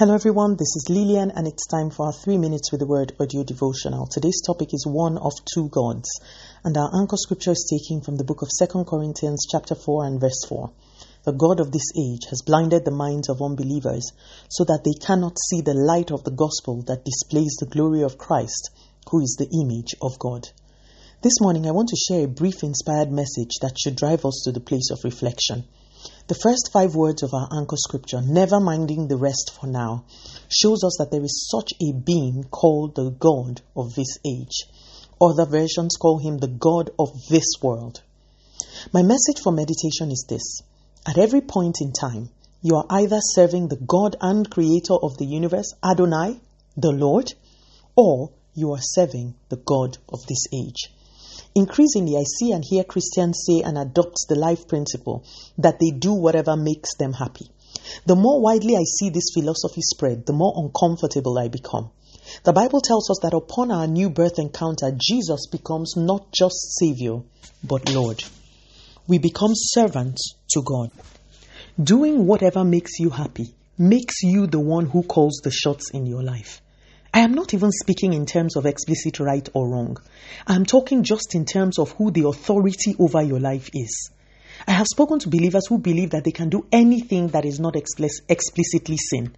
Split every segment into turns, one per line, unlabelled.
Hello, everyone. This is Lillian, and it's time for our three minutes with the word audio devotional. Today's topic is one of two gods, and our anchor scripture is taken from the book of Second Corinthians, chapter 4, and verse 4. The God of this age has blinded the minds of unbelievers so that they cannot see the light of the gospel that displays the glory of Christ, who is the image of God. This morning, I want to share a brief inspired message that should drive us to the place of reflection. The first five words of our anchor scripture, never minding the rest for now, shows us that there is such a being called the God of this age. Other versions call him the God of this world. My message for meditation is this At every point in time, you are either serving the God and creator of the universe, Adonai, the Lord, or you are serving the God of this age. Increasingly, I see and hear Christians say and adopt the life principle that they do whatever makes them happy. The more widely I see this philosophy spread, the more uncomfortable I become. The Bible tells us that upon our new birth encounter, Jesus becomes not just Savior, but Lord. We become servants to God. Doing whatever makes you happy makes you the one who calls the shots in your life. I am not even speaking in terms of explicit right or wrong. I am talking just in terms of who the authority over your life is. I have spoken to believers who believe that they can do anything that is not explicitly sin.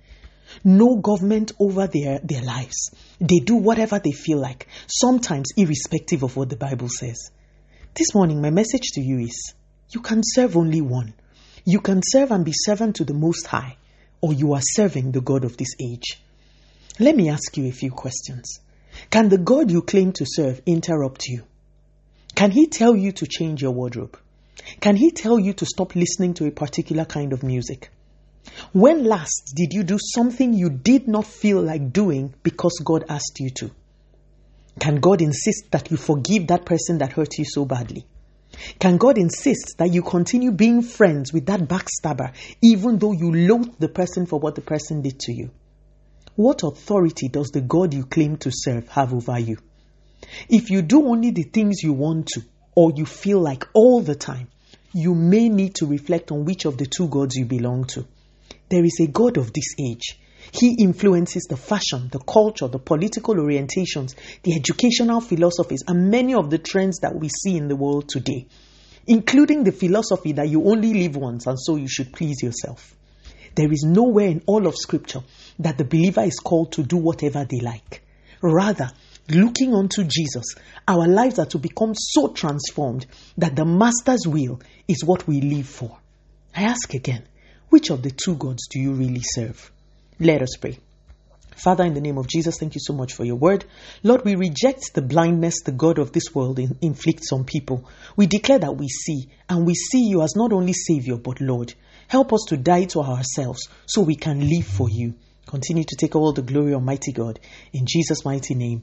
No government over their, their lives. They do whatever they feel like, sometimes irrespective of what the Bible says. This morning, my message to you is you can serve only one. You can serve and be servant to the Most High, or you are serving the God of this age. Let me ask you a few questions. Can the God you claim to serve interrupt you? Can he tell you to change your wardrobe? Can he tell you to stop listening to a particular kind of music? When last did you do something you did not feel like doing because God asked you to? Can God insist that you forgive that person that hurt you so badly? Can God insist that you continue being friends with that backstabber even though you loathe the person for what the person did to you? What authority does the God you claim to serve have over you? If you do only the things you want to, or you feel like all the time, you may need to reflect on which of the two gods you belong to. There is a God of this age. He influences the fashion, the culture, the political orientations, the educational philosophies, and many of the trends that we see in the world today, including the philosophy that you only live once and so you should please yourself. There is nowhere in all of Scripture that the believer is called to do whatever they like. Rather, looking unto Jesus, our lives are to become so transformed that the Master's will is what we live for. I ask again, which of the two gods do you really serve? Let us pray. Father, in the name of Jesus, thank you so much for your word. Lord, we reject the blindness the God of this world in, inflicts on people. We declare that we see, and we see you as not only Savior, but Lord. Help us to die to ourselves so we can live for you. Continue to take all the glory, Almighty God. In Jesus' mighty name,